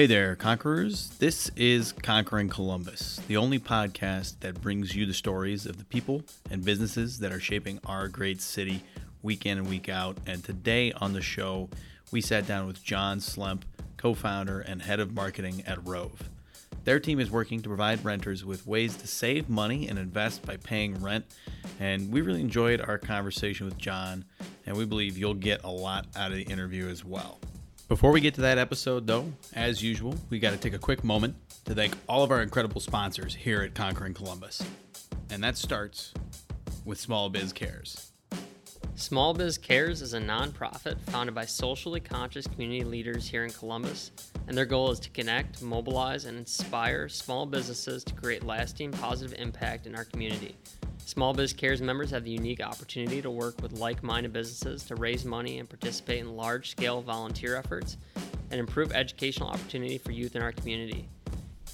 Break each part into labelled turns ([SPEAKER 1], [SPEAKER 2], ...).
[SPEAKER 1] Hey there, Conquerors. This is Conquering Columbus, the only podcast that brings you the stories of the people and businesses that are shaping our great city week in and week out. And today on the show, we sat down with John Slemp, co founder and head of marketing at Rove. Their team is working to provide renters with ways to save money and invest by paying rent. And we really enjoyed our conversation with John, and we believe you'll get a lot out of the interview as well. Before we get to that episode, though, as usual, we got to take a quick moment to thank all of our incredible sponsors here at Conquering Columbus. And that starts with Small Biz Cares.
[SPEAKER 2] Small Biz Cares is a nonprofit founded by socially conscious community leaders here in Columbus, and their goal is to connect, mobilize, and inspire small businesses to create lasting positive impact in our community. Small Biz Cares members have the unique opportunity to work with like minded businesses to raise money and participate in large scale volunteer efforts and improve educational opportunity for youth in our community.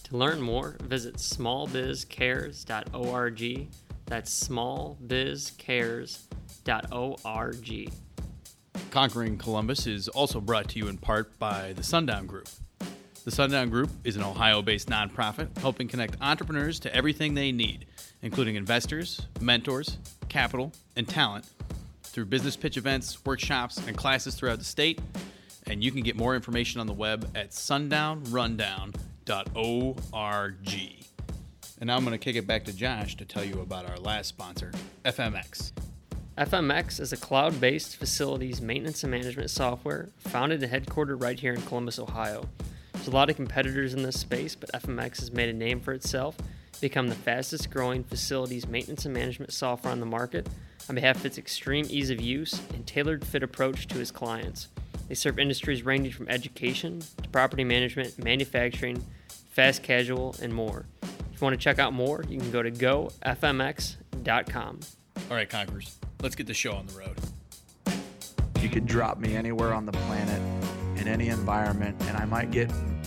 [SPEAKER 2] To learn more, visit smallbizcares.org. That's smallbizcares.org.
[SPEAKER 1] Conquering Columbus is also brought to you in part by the Sundown Group. The Sundown Group is an Ohio based nonprofit helping connect entrepreneurs to everything they need, including investors, mentors, capital, and talent through business pitch events, workshops, and classes throughout the state. And you can get more information on the web at sundownrundown.org. And now I'm going to kick it back to Josh to tell you about our last sponsor, FMX.
[SPEAKER 2] FMX is a cloud based facilities maintenance and management software founded and headquartered right here in Columbus, Ohio. There's a lot of competitors in this space, but FMX has made a name for itself, become the fastest growing facilities maintenance and management software on the market on behalf of its extreme ease of use and tailored fit approach to its clients. They serve industries ranging from education to property management, manufacturing, fast casual, and more. If you want to check out more, you can go to gofmx.com.
[SPEAKER 1] All right, Conquerors, let's get the show on the road.
[SPEAKER 3] You could drop me anywhere on the planet in any environment, and I might get,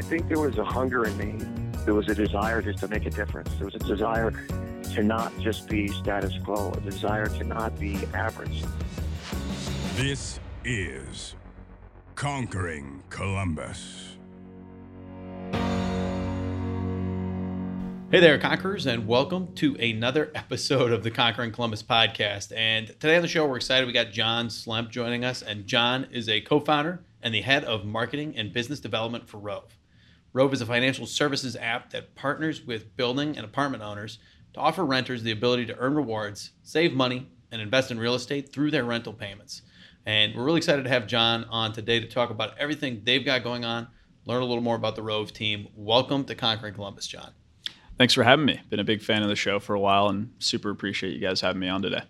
[SPEAKER 4] I think there was a hunger in me. There was a desire just to make a difference. There was a desire to not just be status quo, a desire to not be average.
[SPEAKER 5] This is Conquering Columbus.
[SPEAKER 1] Hey there, Conquerors, and welcome to another episode of the Conquering Columbus podcast. And today on the show, we're excited. We got John Slemp joining us, and John is a co founder and the head of marketing and business development for Rove. Rove is a financial services app that partners with building and apartment owners to offer renters the ability to earn rewards, save money, and invest in real estate through their rental payments. And we're really excited to have John on today to talk about everything they've got going on, learn a little more about the Rove team. Welcome to Conquering Columbus, John.
[SPEAKER 6] Thanks for having me. Been a big fan of the show for a while and super appreciate you guys having me on today.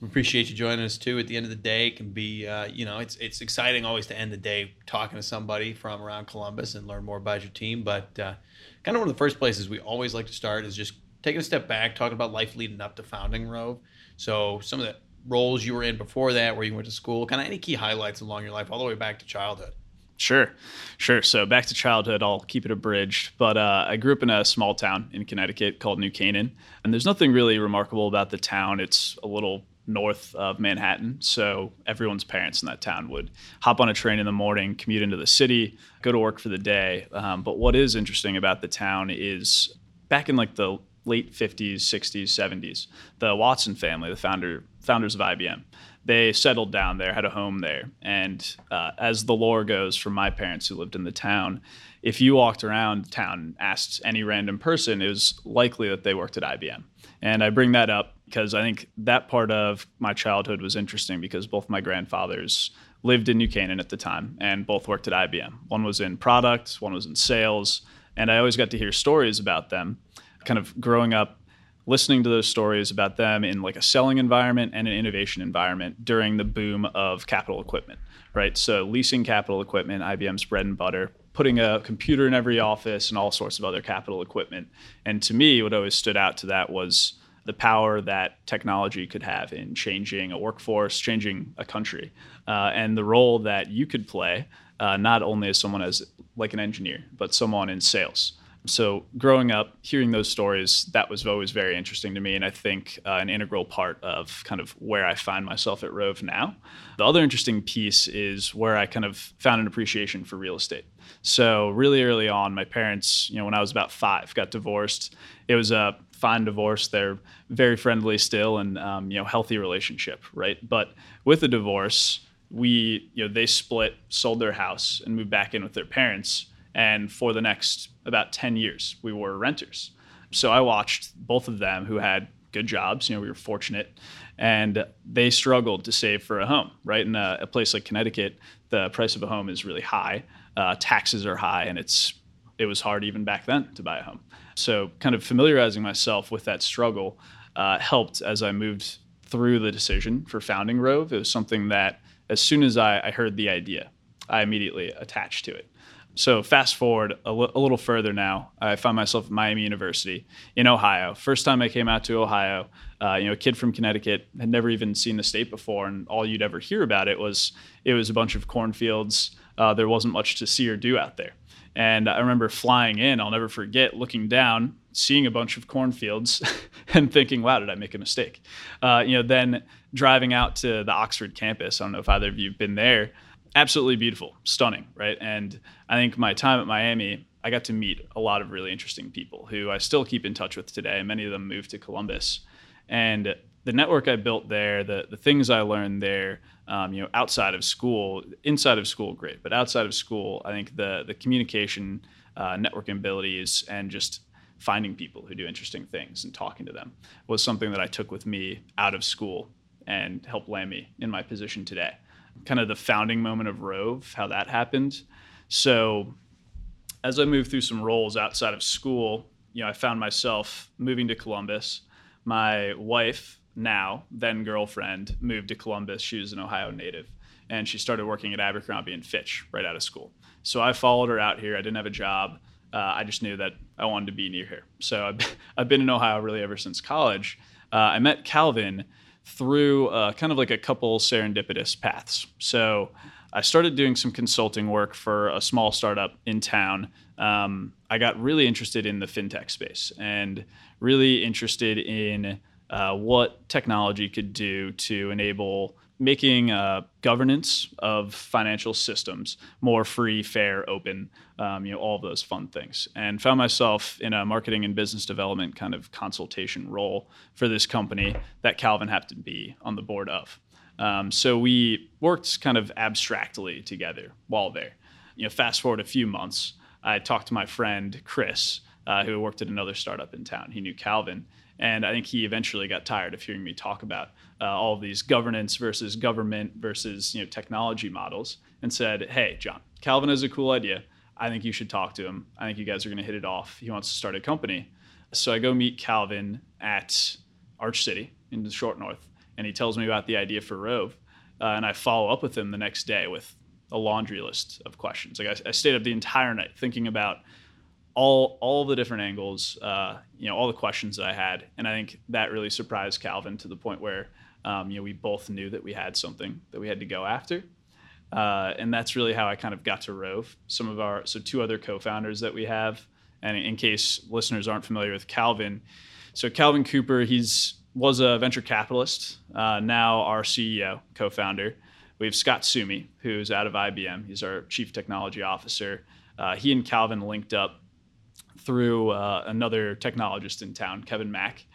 [SPEAKER 1] We appreciate you joining us too. At the end of the day, it can be, uh, you know, it's it's exciting always to end the day talking to somebody from around Columbus and learn more about your team. But uh, kind of one of the first places we always like to start is just taking a step back, talking about life leading up to founding Rove. So some of the roles you were in before that, where you went to school, kind of any key highlights along your life, all the way back to childhood.
[SPEAKER 6] Sure, sure. So back to childhood, I'll keep it abridged. But uh, I grew up in a small town in Connecticut called New Canaan, and there's nothing really remarkable about the town. It's a little north of Manhattan, so everyone's parents in that town would hop on a train in the morning, commute into the city, go to work for the day. Um, but what is interesting about the town is back in like the late 50s, 60s, 70s, the Watson family, the founder founders of IBM, they settled down there, had a home there. And uh, as the lore goes from my parents who lived in the town, if you walked around town and asked any random person, it was likely that they worked at IBM. And I bring that up because I think that part of my childhood was interesting because both my grandfathers lived in New Canaan at the time and both worked at IBM. One was in product, one was in sales. And I always got to hear stories about them kind of growing up listening to those stories about them in like a selling environment and an innovation environment during the boom of capital equipment, right? So leasing capital equipment, IBM's bread and butter, putting a computer in every office and all sorts of other capital equipment. And to me, what always stood out to that was the power that technology could have in changing a workforce, changing a country, uh, and the role that you could play, uh, not only as someone as like an engineer, but someone in sales. So growing up, hearing those stories, that was always very interesting to me, and I think uh, an integral part of kind of where I find myself at Rove now. The other interesting piece is where I kind of found an appreciation for real estate. So really early on, my parents, you know, when I was about five, got divorced. It was a fine divorce. They're very friendly still, and um, you know, healthy relationship, right? But with the divorce, we, you know, they split, sold their house, and moved back in with their parents. And for the next about 10 years, we were renters. So I watched both of them who had good jobs. You know, we were fortunate, and they struggled to save for a home. Right in a, a place like Connecticut, the price of a home is really high, uh, taxes are high, and it's it was hard even back then to buy a home. So, kind of familiarizing myself with that struggle uh, helped as I moved through the decision for founding Rove. It was something that, as soon as I, I heard the idea, I immediately attached to it. So, fast forward a, l- a little further now, I found myself at Miami University in Ohio. First time I came out to Ohio, uh, you know, a kid from Connecticut had never even seen the state before, and all you'd ever hear about it was it was a bunch of cornfields. Uh, there wasn't much to see or do out there. And I remember flying in, I'll never forget looking down, seeing a bunch of cornfields and thinking, wow, did I make a mistake? Uh, you know, then driving out to the Oxford campus, I don't know if either of you have been there, absolutely beautiful, stunning, right? And I think my time at Miami, I got to meet a lot of really interesting people who I still keep in touch with today. Many of them moved to Columbus. And the network I built there, the, the things I learned there, um, you know, outside of school, inside of school, great, but outside of school, I think the the communication, uh, networking abilities, and just finding people who do interesting things and talking to them was something that I took with me out of school and helped land me in my position today. Kind of the founding moment of Rove, how that happened. So, as I moved through some roles outside of school, you know, I found myself moving to Columbus. My wife now, then girlfriend, moved to Columbus. She was an Ohio native. And she started working at Abercrombie and Fitch right out of school. So I followed her out here. I didn't have a job. Uh, I just knew that I wanted to be near her. So I've, I've been in Ohio really ever since college. Uh, I met Calvin through uh, kind of like a couple serendipitous paths. So I started doing some consulting work for a small startup in town. Um, I got really interested in the fintech space and really interested in uh, what technology could do to enable making uh, governance of financial systems more free, fair, open, um, you know, all those fun things. And found myself in a marketing and business development kind of consultation role for this company that Calvin happened to be on the board of. Um, so we worked kind of abstractly together while there. You know, fast forward a few months, I talked to my friend Chris, uh, who worked at another startup in town. He knew Calvin, and I think he eventually got tired of hearing me talk about uh, all of these governance versus government versus you know technology models, and said, "Hey, John, Calvin has a cool idea. I think you should talk to him. I think you guys are going to hit it off. He wants to start a company." So I go meet Calvin at Arch City in the Short North, and he tells me about the idea for Rove, uh, and I follow up with him the next day with a laundry list of questions. Like I, I stayed up the entire night thinking about all all the different angles, uh, you know, all the questions that I had, and I think that really surprised Calvin to the point where, um, you know, we both knew that we had something that we had to go after, uh, and that's really how I kind of got to Rove. Some of our so two other co-founders that we have, and in case listeners aren't familiar with Calvin, so Calvin Cooper, he's was a venture capitalist, uh, now our CEO, co-founder. We have Scott Sumi, who's out of IBM. He's our chief technology officer. Uh, he and Calvin linked up through uh, another technologist in town, Kevin Mack.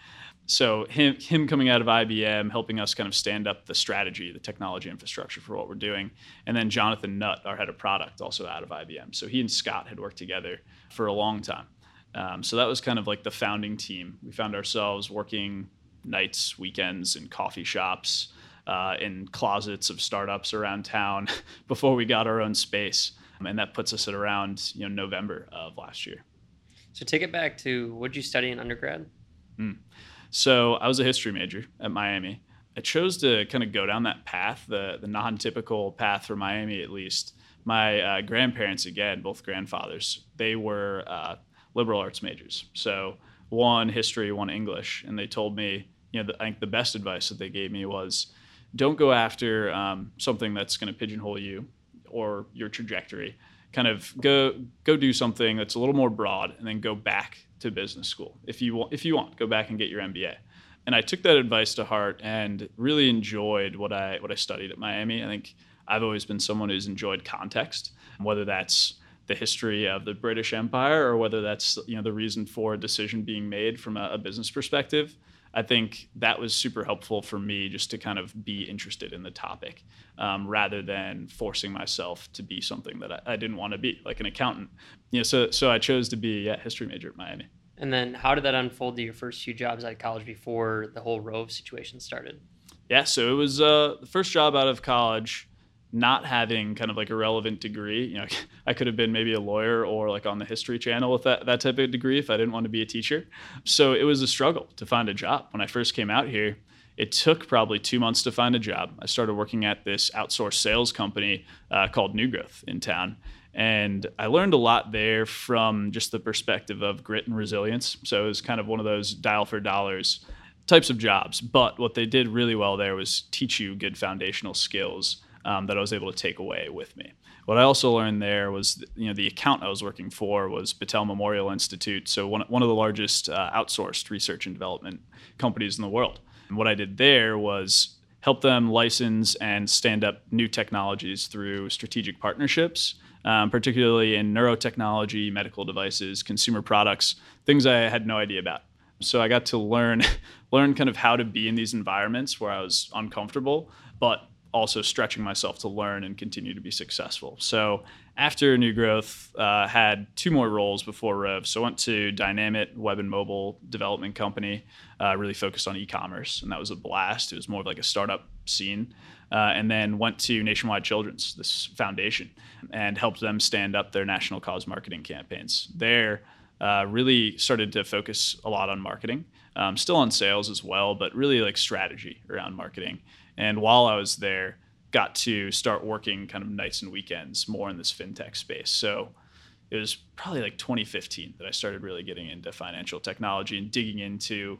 [SPEAKER 6] So him him coming out of IBM, helping us kind of stand up the strategy, the technology infrastructure for what we're doing, and then Jonathan Nutt, our head of product, also out of IBM. So he and Scott had worked together for a long time. Um, so that was kind of like the founding team. We found ourselves working nights, weekends, in coffee shops, uh, in closets of startups around town before we got our own space, and that puts us at around you know November of last year.
[SPEAKER 2] So take it back to what you study in undergrad?
[SPEAKER 6] Mm. So I was a history major at Miami. I chose to kind of go down that path, the the non-typical path for Miami at least. My uh, grandparents, again, both grandfathers, they were uh, liberal arts majors. So one history, one English, and they told me, you know, the, I think the best advice that they gave me was, don't go after um, something that's going to pigeonhole you or your trajectory. Kind of go go do something that's a little more broad, and then go back to business school if you want. If you want, go back and get your MBA. And I took that advice to heart and really enjoyed what I what I studied at Miami. I think I've always been someone who's enjoyed context, whether that's the history of the British Empire or whether that's you know the reason for a decision being made from a, a business perspective. I think that was super helpful for me just to kind of be interested in the topic um, rather than forcing myself to be something that I, I, didn't want to be, like an accountant. You know, so so I chose to be a history major at Miami.
[SPEAKER 2] And then, how did that unfold to your first few jobs out of college before the whole Rove situation started?
[SPEAKER 6] Yeah, so it was uh, the first job out of college not having kind of like a relevant degree. You know, I could have been maybe a lawyer or like on the History Channel with that, that type of degree if I didn't want to be a teacher. So it was a struggle to find a job. When I first came out here, it took probably two months to find a job. I started working at this outsourced sales company uh, called New Growth in town. And I learned a lot there from just the perspective of grit and resilience. So it was kind of one of those dial for dollars types of jobs. But what they did really well there was teach you good foundational skills um, that I was able to take away with me. What I also learned there was, you know, the account I was working for was Battelle Memorial Institute, so one, one of the largest uh, outsourced research and development companies in the world. And what I did there was help them license and stand up new technologies through strategic partnerships, um, particularly in neurotechnology, medical devices, consumer products, things I had no idea about. So I got to learn learn kind of how to be in these environments where I was uncomfortable, but also stretching myself to learn and continue to be successful. So after New Growth, uh, had two more roles before Rove. So I went to Dynamit Web and Mobile Development Company, uh, really focused on e-commerce, and that was a blast. It was more of like a startup scene. Uh, and then went to Nationwide Children's, this foundation, and helped them stand up their national cause marketing campaigns. There, uh, really started to focus a lot on marketing, um, still on sales as well, but really like strategy around marketing. And while I was there, got to start working kind of nights and weekends more in this fintech space. So it was probably like 2015 that I started really getting into financial technology and digging into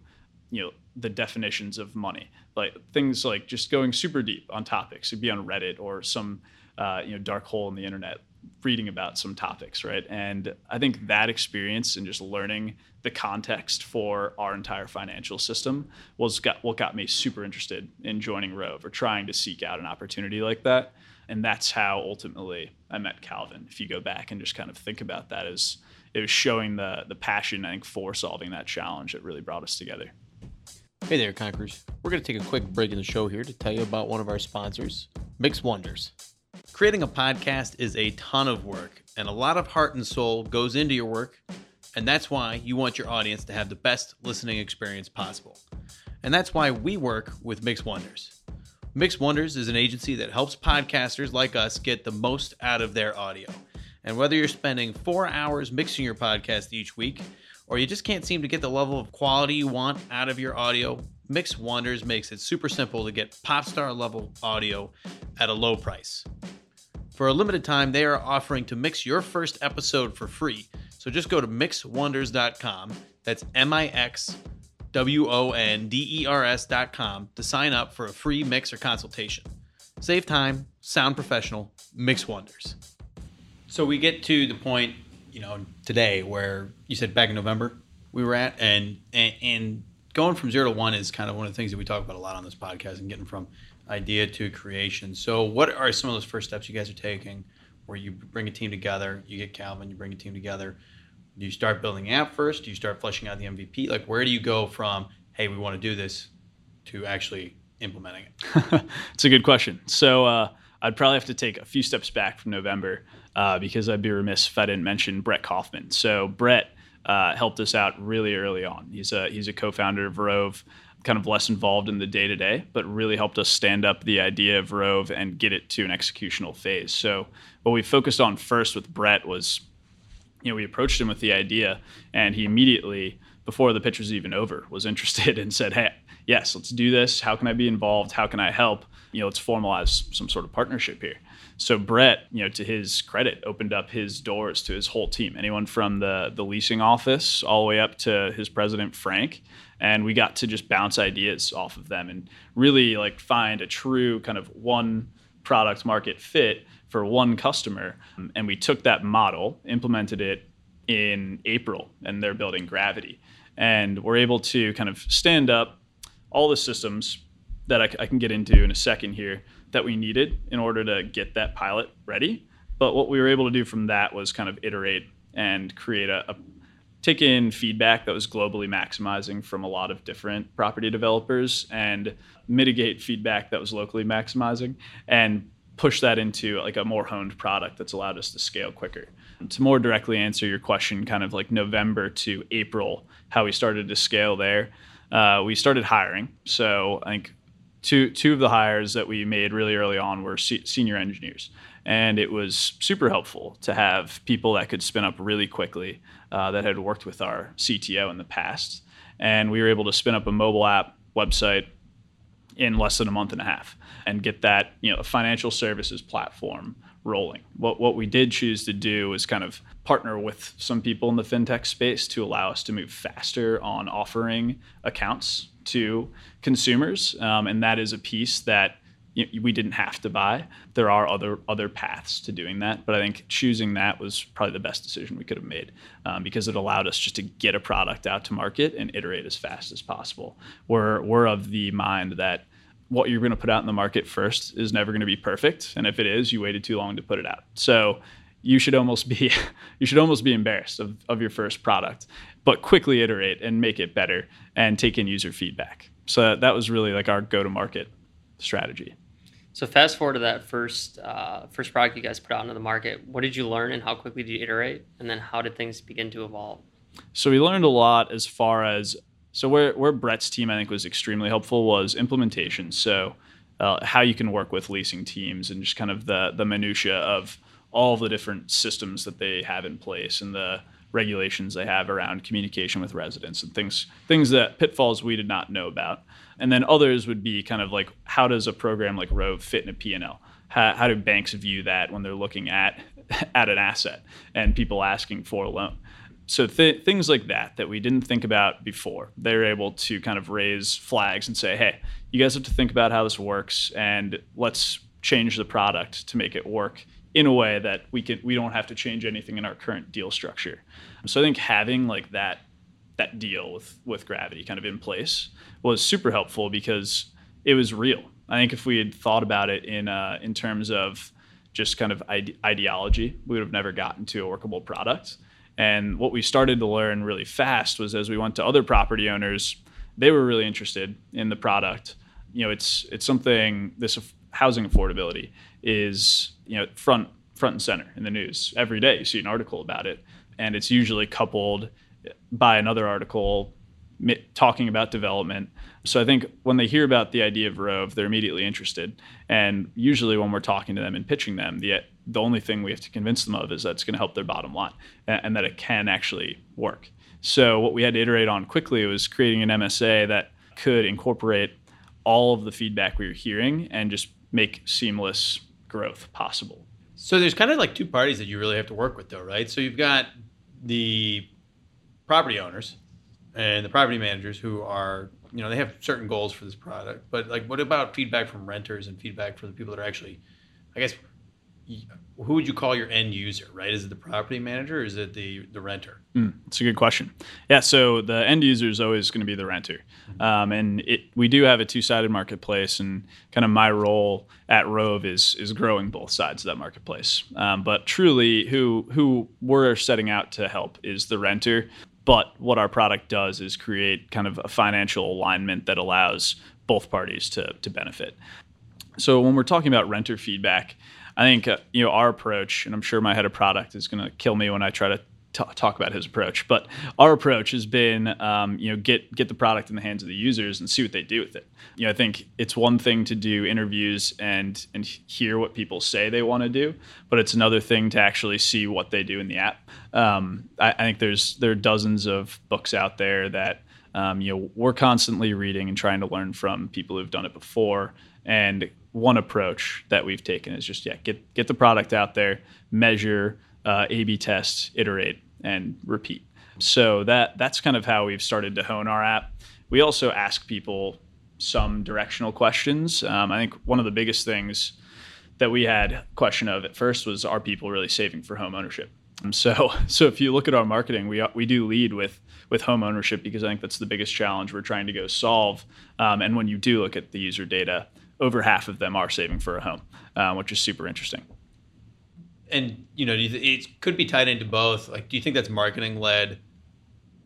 [SPEAKER 6] you know the definitions of money like things like just going super deep on topics it'd be on reddit or some uh, you know dark hole in the internet reading about some topics, right? And I think that experience and just learning the context for our entire financial system was got, what got me super interested in joining Rove or trying to seek out an opportunity like that. And that's how ultimately I met Calvin. If you go back and just kind of think about that as it was showing the the passion I think for solving that challenge that really brought us together.
[SPEAKER 1] Hey there, Conquerors. We're going to take a quick break in the show here to tell you about one of our sponsors, Mix Wonders. Creating a podcast is a ton of work, and a lot of heart and soul goes into your work, and that's why you want your audience to have the best listening experience possible. And that's why we work with Mix Wonders. Mix Wonders is an agency that helps podcasters like us get the most out of their audio. And whether you're spending four hours mixing your podcast each week, or you just can't seem to get the level of quality you want out of your audio, Mix Wonders makes it super simple to get pop star level audio at a low price. For a limited time, they are offering to mix your first episode for free. So just go to mixwonders.com. That's M I X W O N D E R S.com to sign up for a free mix or consultation. Save time, sound professional, mix wonders. So we get to the point, you know, today where you said back in November we were at, and and, and going from zero to one is kind of one of the things that we talk about a lot on this podcast, and getting from idea to creation. So, what are some of those first steps you guys are taking where you bring a team together? You get Calvin, you bring a team together. Do you start building app first? Do you start fleshing out the MVP? Like, where do you go from, hey, we want to do this to actually implementing
[SPEAKER 6] it? it's a good question. So, uh, I'd probably have to take a few steps back from November uh, because I'd be remiss if I didn't mention Brett Kaufman. So, Brett uh, helped us out really early on. He's a he's a co-founder of Rove kind of less involved in the day to day, but really helped us stand up the idea of Rove and get it to an executional phase. So what we focused on first with Brett was, you know, we approached him with the idea, and he immediately before the pitch was even over, was interested and said, "Hey, yes, let's do this. How can I be involved? How can I help? You know, let's formalize some sort of partnership here." So Brett, you know, to his credit, opened up his doors to his whole team, anyone from the the leasing office all the way up to his president Frank, and we got to just bounce ideas off of them and really like find a true kind of one product market fit for one customer. And we took that model, implemented it in April, and they're building Gravity. And we're able to kind of stand up all the systems that I, I can get into in a second here that we needed in order to get that pilot ready. But what we were able to do from that was kind of iterate and create a, a take in feedback that was globally maximizing from a lot of different property developers and mitigate feedback that was locally maximizing and push that into like a more honed product that's allowed us to scale quicker. To more directly answer your question, kind of like November to April, how we started to scale there, uh, we started hiring. So I think two two of the hires that we made really early on were se- senior engineers, and it was super helpful to have people that could spin up really quickly uh, that had worked with our CTO in the past, and we were able to spin up a mobile app website in less than a month and a half and get that you know financial services platform rolling. What what we did choose to do was kind of partner with some people in the fintech space to allow us to move faster on offering accounts to consumers, um, and that is a piece that we didn't have to buy. There are other other paths to doing that, but I think choosing that was probably the best decision we could have made um, because it allowed us just to get a product out to market and iterate as fast as possible. We're we're of the mind that what you're going to put out in the market first is never going to be perfect, and if it is, you waited too long to put it out. So you should almost be you should almost be embarrassed of, of your first product, but quickly iterate and make it better and take in user feedback. So that was really like our go to market strategy.
[SPEAKER 2] So fast forward to that first uh, first product you guys put out into the market. What did you learn, and how quickly did you iterate? And then how did things begin to evolve?
[SPEAKER 6] So we learned a lot as far as so where where Brett's team I think was extremely helpful was implementation. So uh, how you can work with leasing teams and just kind of the the minutia of all the different systems that they have in place and the regulations they have around communication with residents and things things that pitfalls we did not know about. And then others would be kind of like how does a program like Rove fit in a P&L? How, how do banks view that when they're looking at at an asset and people asking for a loan? So th- things like that that we didn't think about before, they're able to kind of raise flags and say, "Hey, you guys have to think about how this works, and let's change the product to make it work in a way that we can we don't have to change anything in our current deal structure. So I think having like that that deal with with Gravity kind of in place was super helpful because it was real. I think if we had thought about it in uh, in terms of just kind of ide- ideology, we would have never gotten to a workable product. And what we started to learn really fast was as we went to other property owners, they were really interested in the product. You know, it's it's something this housing affordability is you know front front and center in the news every day. You see an article about it, and it's usually coupled by another article talking about development. So I think when they hear about the idea of Rove, they're immediately interested. And usually when we're talking to them and pitching them, the the only thing we have to convince them of is that it's going to help their bottom line and, and that it can actually work. So what we had to iterate on quickly was creating an MSA that could incorporate all of the feedback we were hearing and just make seamless growth possible.
[SPEAKER 1] So there's kind of like two parties that you really have to work with, though, right? So you've got the property owners and the property managers who are, you know, they have certain goals for this product. But like, what about feedback from renters and feedback from the people that are actually, I guess, who would you call your end user, right? Is it the property manager or is it the, the renter?
[SPEAKER 6] Mm, that's a good question. Yeah, so the end user is always going to be the renter. Mm-hmm. Um, and it, we do have a two sided marketplace, and kind of my role at Rove is, is growing both sides of that marketplace. Um, but truly, who, who we're setting out to help is the renter. But what our product does is create kind of a financial alignment that allows both parties to, to benefit. So when we're talking about renter feedback, I think uh, you know our approach, and I'm sure my head of product is going to kill me when I try to t- talk about his approach. But our approach has been, um, you know, get get the product in the hands of the users and see what they do with it. You know, I think it's one thing to do interviews and and hear what people say they want to do, but it's another thing to actually see what they do in the app. Um, I, I, think there's there are dozens of books out there that um, you know we're constantly reading and trying to learn from people who've done it before. And one approach that we've taken is just yeah, get get the product out there, measure uh, A/B test, iterate, and repeat. So that that's kind of how we've started to hone our app. We also ask people some directional questions. Um, I think one of the biggest things that we had question of at first was are people really saving for home ownership? Um, so so if you look at our marketing, we we do lead with with home ownership because I think that's the biggest challenge we're trying to go solve. Um, and when you do look at the user data, over half of them are saving for a home, uh, which is super interesting
[SPEAKER 1] and you know, it could be tied into both. Like, do you think that's marketing led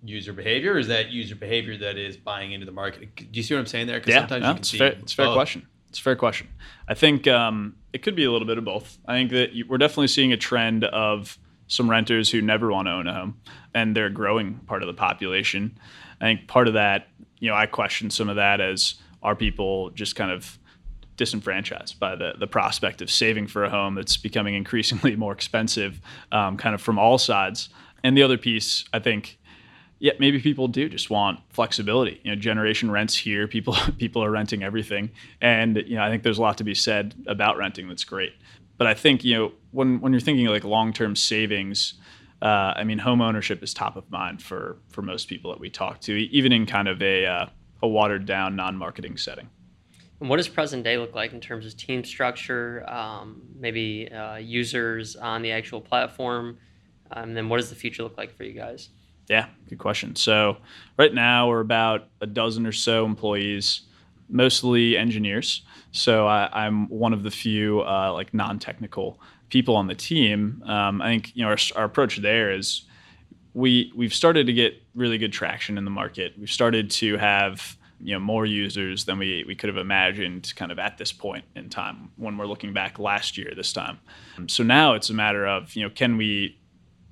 [SPEAKER 1] user behavior, or is that user behavior that is buying into the market? Do you see what I'm saying there?
[SPEAKER 6] Because yeah, sometimes no, it's fair. It's a fair question. It's a fair question. I think um, it could be a little bit of both. I think that we're definitely seeing a trend of some renters who never want to own a home, and they're a growing part of the population. I think part of that, you know, I question some of that as are people just kind of disenfranchised by the the prospect of saving for a home that's becoming increasingly more expensive, um, kind of from all sides. And the other piece, I think, yeah, maybe people do just want flexibility. You know, generation rents here. People people are renting everything, and you know, I think there's a lot to be said about renting. That's great. But I think you know when when you're thinking like long term savings. Uh, I mean, home ownership is top of mind for for most people that we talk to, even in kind of a uh, a watered down non marketing setting.
[SPEAKER 2] And what does present day look like in terms of team structure, um, maybe uh, users on the actual platform? Um, and then what does the future look like for you guys?
[SPEAKER 6] Yeah, good question. So, right now we're about a dozen or so employees, mostly engineers. So, I, am one of the few uh, like non-technical people on the team. Um, I think you know our, our approach there is we we've started to get really good traction in the market. We've started to have you know more users than we, we could have imagined kind of at this point in time when we're looking back last year this time. So now it's a matter of you know can we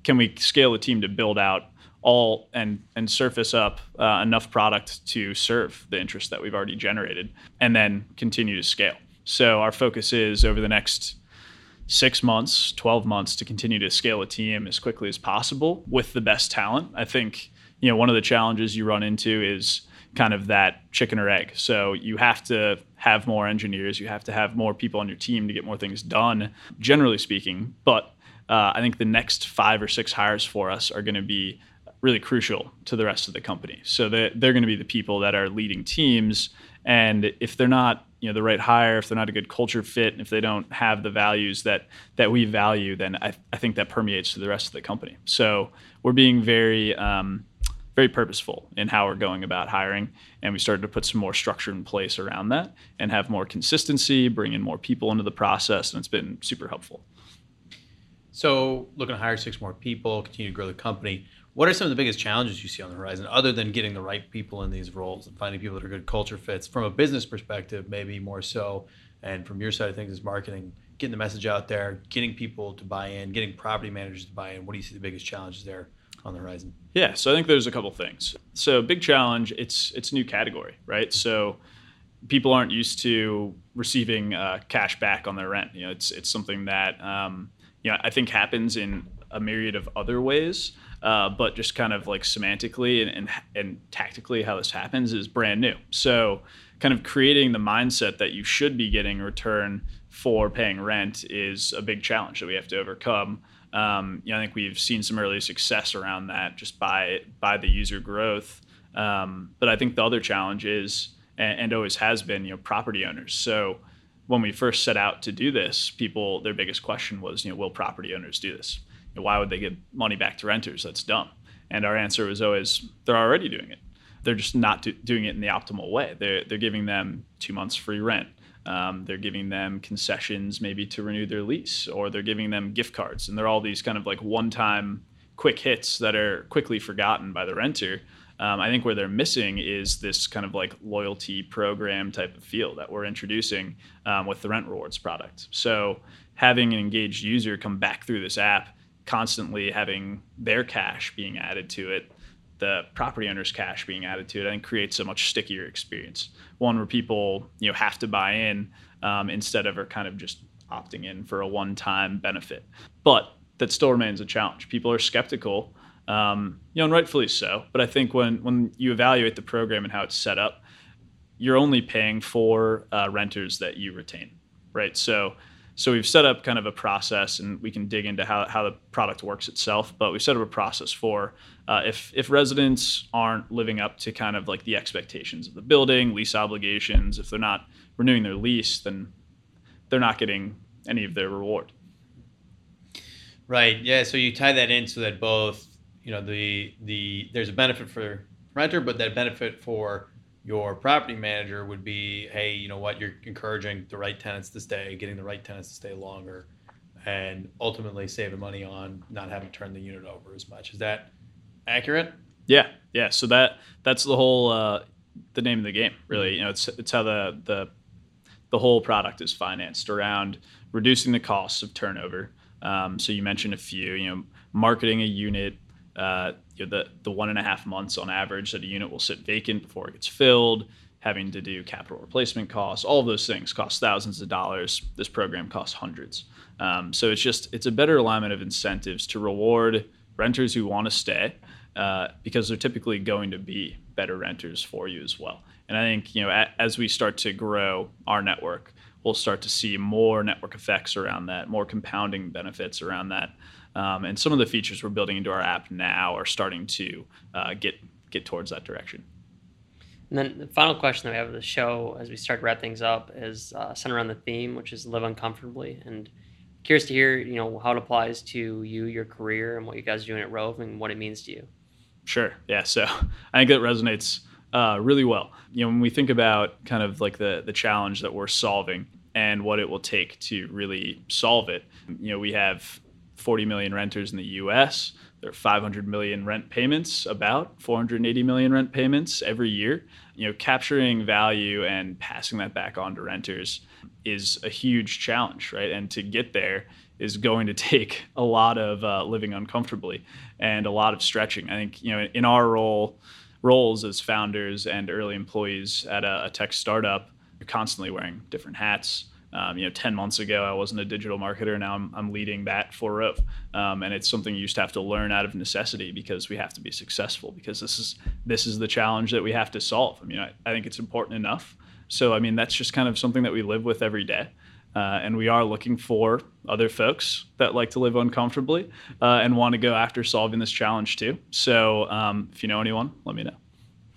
[SPEAKER 6] can we scale the team to build out all and and surface up uh, enough product to serve the interest that we've already generated and then continue to scale? So our focus is over the next six months 12 months to continue to scale a team as quickly as possible with the best talent. I think you know one of the challenges you run into is kind of that chicken or egg. So you have to have more engineers, you have to have more people on your team to get more things done, generally speaking. But uh, I think the next five or six hires for us are going to be really crucial to the rest of the company. So they're, they're going to be the people that are leading teams. And if they're not, you know, the right hire, if they're not a good culture fit, if they don't have the values that that we value, then I, I think that permeates to the rest of the company. So we're being very um, very purposeful in how we're going about hiring. And we started to put some more structure in place around that and have more consistency, bring in more people into the process. And it's been super helpful.
[SPEAKER 1] So, looking to hire six more people, continue to grow the company. What are some of the biggest challenges you see on the horizon, other than getting the right people in these roles and finding people that are good culture fits? From a business perspective, maybe more so, and from your side of things, is marketing, getting the message out there, getting people to buy in, getting property managers to buy in. What do you see the biggest challenges there on the horizon?
[SPEAKER 6] Yeah, so I think there's a couple things. So big challenge, it's it's a new category, right? So people aren't used to receiving uh, cash back on their rent. You know, it's it's something that um, you know I think happens in a myriad of other ways. Uh, but just kind of like semantically and, and, and tactically how this happens is brand new. So, kind of creating the mindset that you should be getting return for paying rent is a big challenge that we have to overcome. Um, you know, I think we've seen some early success around that just by by the user growth. Um, but I think the other challenge is, and, and, always has been, you know, property owners. So when we first set out to do this, people their biggest question was, you know, will property owners do this? You know, why would they give money back to renters? That's dumb. And our answer was always, they're already doing it. They're just not do, doing it in the optimal way. They're they're giving them two months free rent um, they're giving them concessions maybe to renew their lease, or they're giving them gift cards. And they're all these kind of like one time quick hits that are quickly forgotten by the renter. Um, I think where they're missing is this kind of like loyalty program type of feel that we're introducing um, with the rent rewards product. So having an engaged user come back through this app constantly having their cash being added to it, the property owner's cash being added to it, I think creates a much stickier experience. One where people you know have to buy in um, instead of are kind of just opting in for a one-time benefit. But that still remains a challenge. People are skeptical, um, you know, and rightfully so. But I think when when you evaluate the program and how it's set up, you're only paying for uh, renters that you retain, right? So so we've set up kind of a process, and we can dig into how, how the product works itself. But we've set up a process for uh, if if residents aren't living up to kind of like the expectations of the building, lease obligations, if they're not renewing their lease, then they're not getting any of their reward.
[SPEAKER 1] Right. Yeah. So you tie that in so that both, you know, the the there's a benefit for renter, but that benefit for your property manager would be, hey, you know what, you're encouraging the right tenants to stay, getting the right tenants to stay longer, and ultimately saving money on not having to turn the unit over as much. Is that accurate?
[SPEAKER 6] Yeah, yeah. So that that's the whole uh, the name of the game, really. You know, it's it's how the the the whole product is financed around reducing the costs of turnover. Um, so you mentioned a few, you know, marketing a unit, uh, you know, the the one and a half months on average that a unit will sit vacant before it gets filled, having to do capital replacement costs, all of those things cost thousands of dollars. This program costs hundreds. Um, so it's just it's a better alignment of incentives to reward renters who want to stay uh, because they're typically going to be better renters for you as well. And I think you know a, as we start to grow our network, we'll start to see more network effects around that, more compounding benefits around that. Um, and some of the features we're building into our app now are starting to uh, get get towards that direction.
[SPEAKER 2] And then the final question that we have of the show as we start to wrap things up is uh, centered around the theme, which is live uncomfortably. And curious to hear, you know, how it applies to you, your career, and what you guys are doing at Rove, and what it means to you.
[SPEAKER 6] Sure. Yeah. So I think that resonates uh, really well. You know, when we think about kind of like the the challenge that we're solving and what it will take to really solve it, you know, we have 40 million renters in the U.S. There are 500 million rent payments, about 480 million rent payments every year. You know, capturing value and passing that back on to renters is a huge challenge, right? And to get there is going to take a lot of uh, living uncomfortably and a lot of stretching. I think you know, in our role, roles as founders and early employees at a, a tech startup, you're constantly wearing different hats. Um, you know, 10 months ago, I wasn't a digital marketer. Now I'm, I'm leading that for Rove. Um, and it's something you to have to learn out of necessity because we have to be successful because this is, this is the challenge that we have to solve. I mean, I, I think it's important enough. So, I mean, that's just kind of something that we live with every day. Uh, and we are looking for other folks that like to live uncomfortably uh, and want to go after solving this challenge too. So, um, if you know anyone, let me know.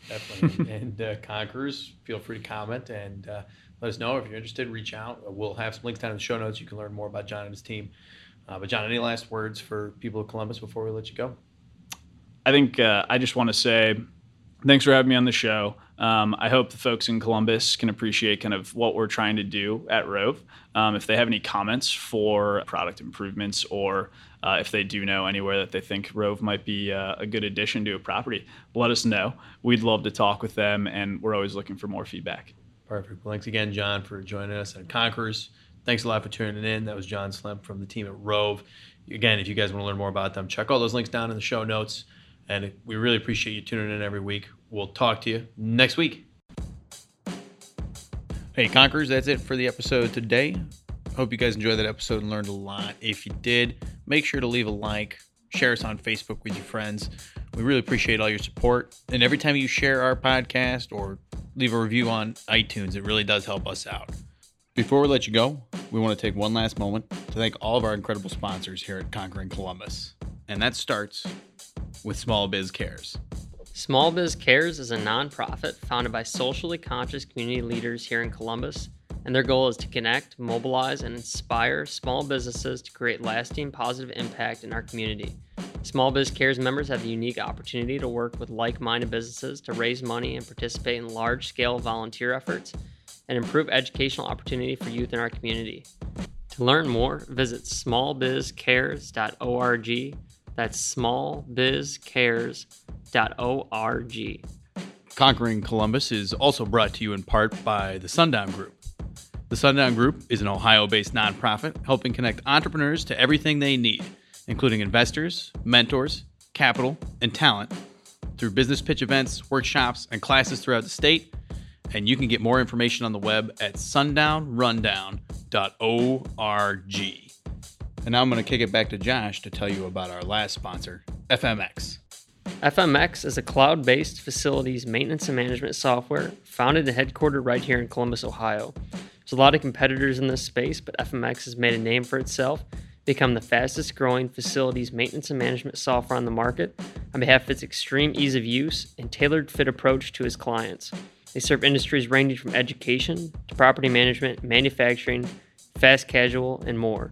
[SPEAKER 1] Definitely. and uh, conquerors, feel free to comment and uh, let us know if you're interested. Reach out. We'll have some links down in the show notes. You can learn more about John and his team. Uh, but John, any last words for people of Columbus before we let you go?
[SPEAKER 6] I think uh, I just want to say thanks for having me on the show. Um, I hope the folks in Columbus can appreciate kind of what we're trying to do at Rove. Um, if they have any comments for product improvements or uh, if they do know anywhere that they think Rove might be uh, a good addition to a property, let us know. We'd love to talk with them, and we're always looking for more feedback.
[SPEAKER 1] Perfect. Well, thanks again, John, for joining us at Conquerors. Thanks a lot for tuning in. That was John Slemp from the team at Rove. Again, if you guys want to learn more about them, check all those links down in the show notes. And we really appreciate you tuning in every week. We'll talk to you next week. Hey, Conquerors, that's it for the episode today. Hope you guys enjoyed that episode and learned a lot. If you did, make sure to leave a like, share us on Facebook with your friends. We really appreciate all your support. And every time you share our podcast or leave a review on iTunes, it really does help us out. Before we let you go, we want to take one last moment to thank all of our incredible sponsors here at Conquering Columbus. And that starts with Small Biz Cares.
[SPEAKER 2] Small Biz Cares is a nonprofit founded by socially conscious community leaders here in Columbus, and their goal is to connect, mobilize, and inspire small businesses to create lasting positive impact in our community. Small Biz Cares members have the unique opportunity to work with like minded businesses to raise money and participate in large scale volunteer efforts and improve educational opportunity for youth in our community. To learn more, visit smallbizcares.org. That's smallbizcares.org.
[SPEAKER 1] Conquering Columbus is also brought to you in part by the Sundown Group. The Sundown Group is an Ohio based nonprofit helping connect entrepreneurs to everything they need including investors, mentors, capital, and talent through business pitch events, workshops, and classes throughout the state. And you can get more information on the web at sundownrundown.org. And now I'm going to kick it back to Josh to tell you about our last sponsor, FMX.
[SPEAKER 2] FMX is a cloud based facilities maintenance and management software founded and headquartered right here in Columbus, Ohio. There's a lot of competitors in this space, but FMX has made a name for itself, become the fastest growing facilities maintenance and management software on the market on behalf of its extreme ease of use and tailored fit approach to its clients. They serve industries ranging from education to property management, manufacturing, fast casual, and more.